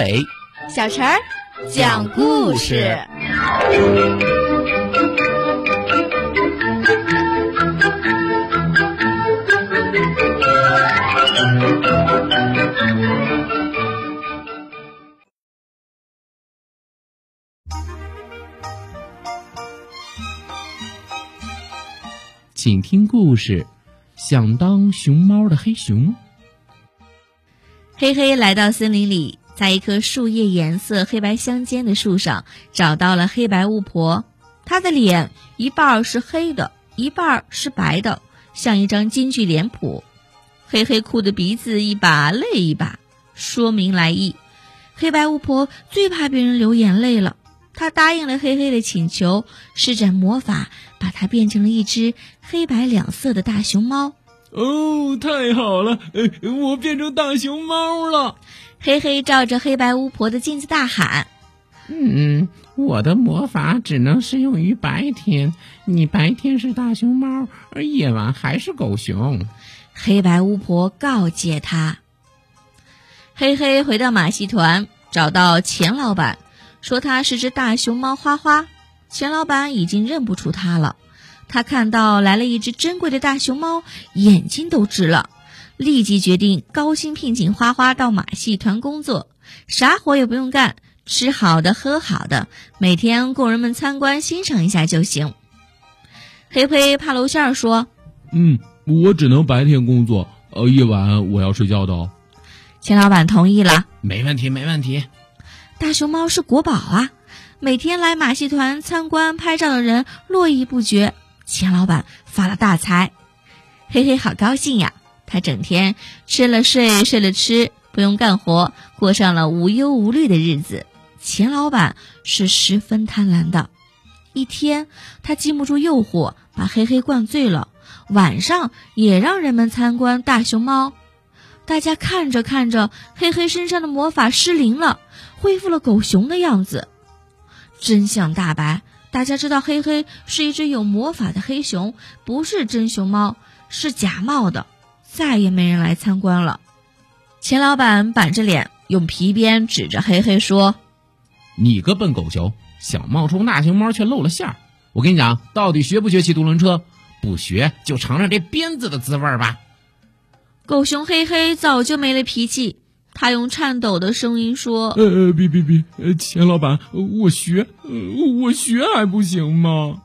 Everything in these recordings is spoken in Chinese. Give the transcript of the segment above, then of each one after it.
伟、小陈儿讲故事。请听故事：想当熊猫的黑熊。黑黑来到森林里，在一棵树叶颜色黑白相间的树上，找到了黑白巫婆。她的脸一半是黑的，一半是白的，像一张京剧脸谱。黑黑哭的鼻子一把泪一把，说明来意。黑白巫婆最怕别人流眼泪了。她答应了黑黑的请求，施展魔法，把它变成了一只黑白两色的大熊猫。哦，太好了！呃我变成大熊猫了。黑黑照着黑白巫婆的镜子大喊：“嗯，我的魔法只能适用于白天。你白天是大熊猫，而夜晚还是狗熊。”黑白巫婆告诫他。黑黑回到马戏团，找到钱老板。说他是只大熊猫花花，钱老板已经认不出他了。他看到来了一只珍贵的大熊猫，眼睛都直了，立即决定高薪聘请花花到马戏团工作，啥活也不用干，吃好的喝好的，每天供人们参观欣赏一下就行。黑黑怕露馅儿说：“嗯，我只能白天工作，呃，夜晚我要睡觉的哦。”钱老板同意了，没问题，没问题。大熊猫是国宝啊！每天来马戏团参观拍照的人络绎不绝。钱老板发了大财，嘿嘿，好高兴呀！他整天吃了睡，睡了吃，不用干活，过上了无忧无虑的日子。钱老板是十分贪婪的。一天，他禁不住诱惑，把嘿嘿灌醉了。晚上也让人们参观大熊猫。大家看着看着，嘿嘿身上的魔法失灵了。恢复了狗熊的样子，真相大白，大家知道黑黑是一只有魔法的黑熊，不是真熊猫，是假冒的，再也没人来参观了。钱老板板着脸，用皮鞭指着黑黑说：“你个笨狗熊，想冒充大熊猫却露了馅儿！我跟你讲，到底学不学骑独轮车？不学就尝尝这鞭子的滋味吧。”狗熊黑黑早就没了脾气。他用颤抖的声音说：“呃呃，别别别，呃，钱老板，我学，我学还不行吗？”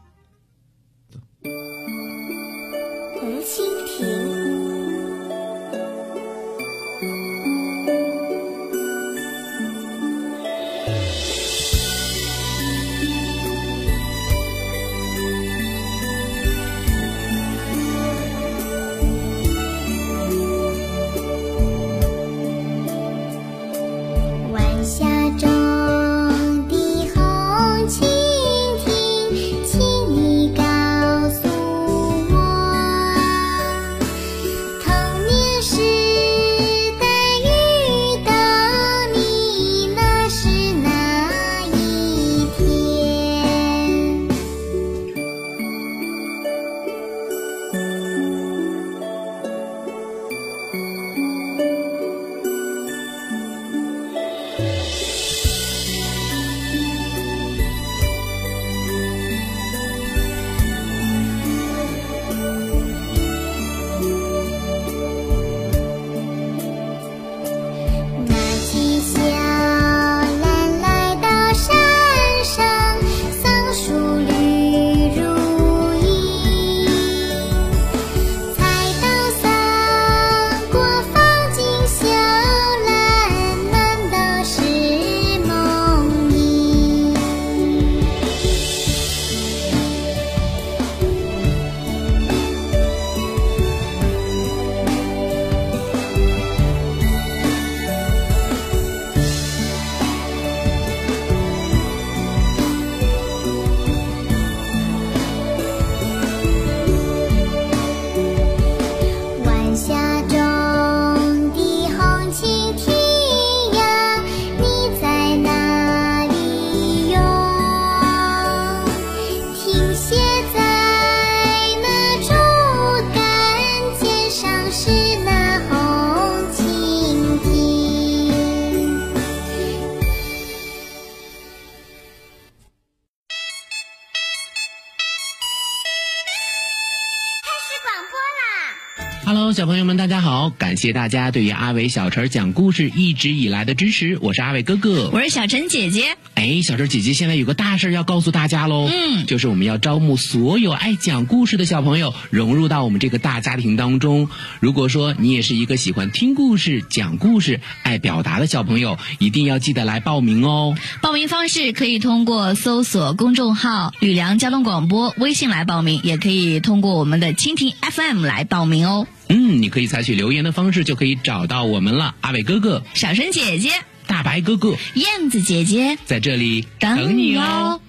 Hello，小朋友们，大家好！感谢大家对于阿伟小陈讲故事一直以来的支持，我是阿伟哥哥。我是小陈姐姐。哎，小陈姐姐现在有个大事儿要告诉大家喽，嗯就是我们要招募所有爱讲故事的小朋友融入到我们这个大家庭当中。如果说你也是一个喜欢听故事、讲故事、爱表达的小朋友，一定要记得来报名哦。报名方式可以通过搜索公众号“吕梁交通广播”微信来报名，也可以通过我们的蜻蜓 FM 来报名哦。嗯，你可以采取留言的方式就可以找到我们了。阿伟哥哥、小陈姐姐、大白哥哥燕子姐姐在这里等你哦。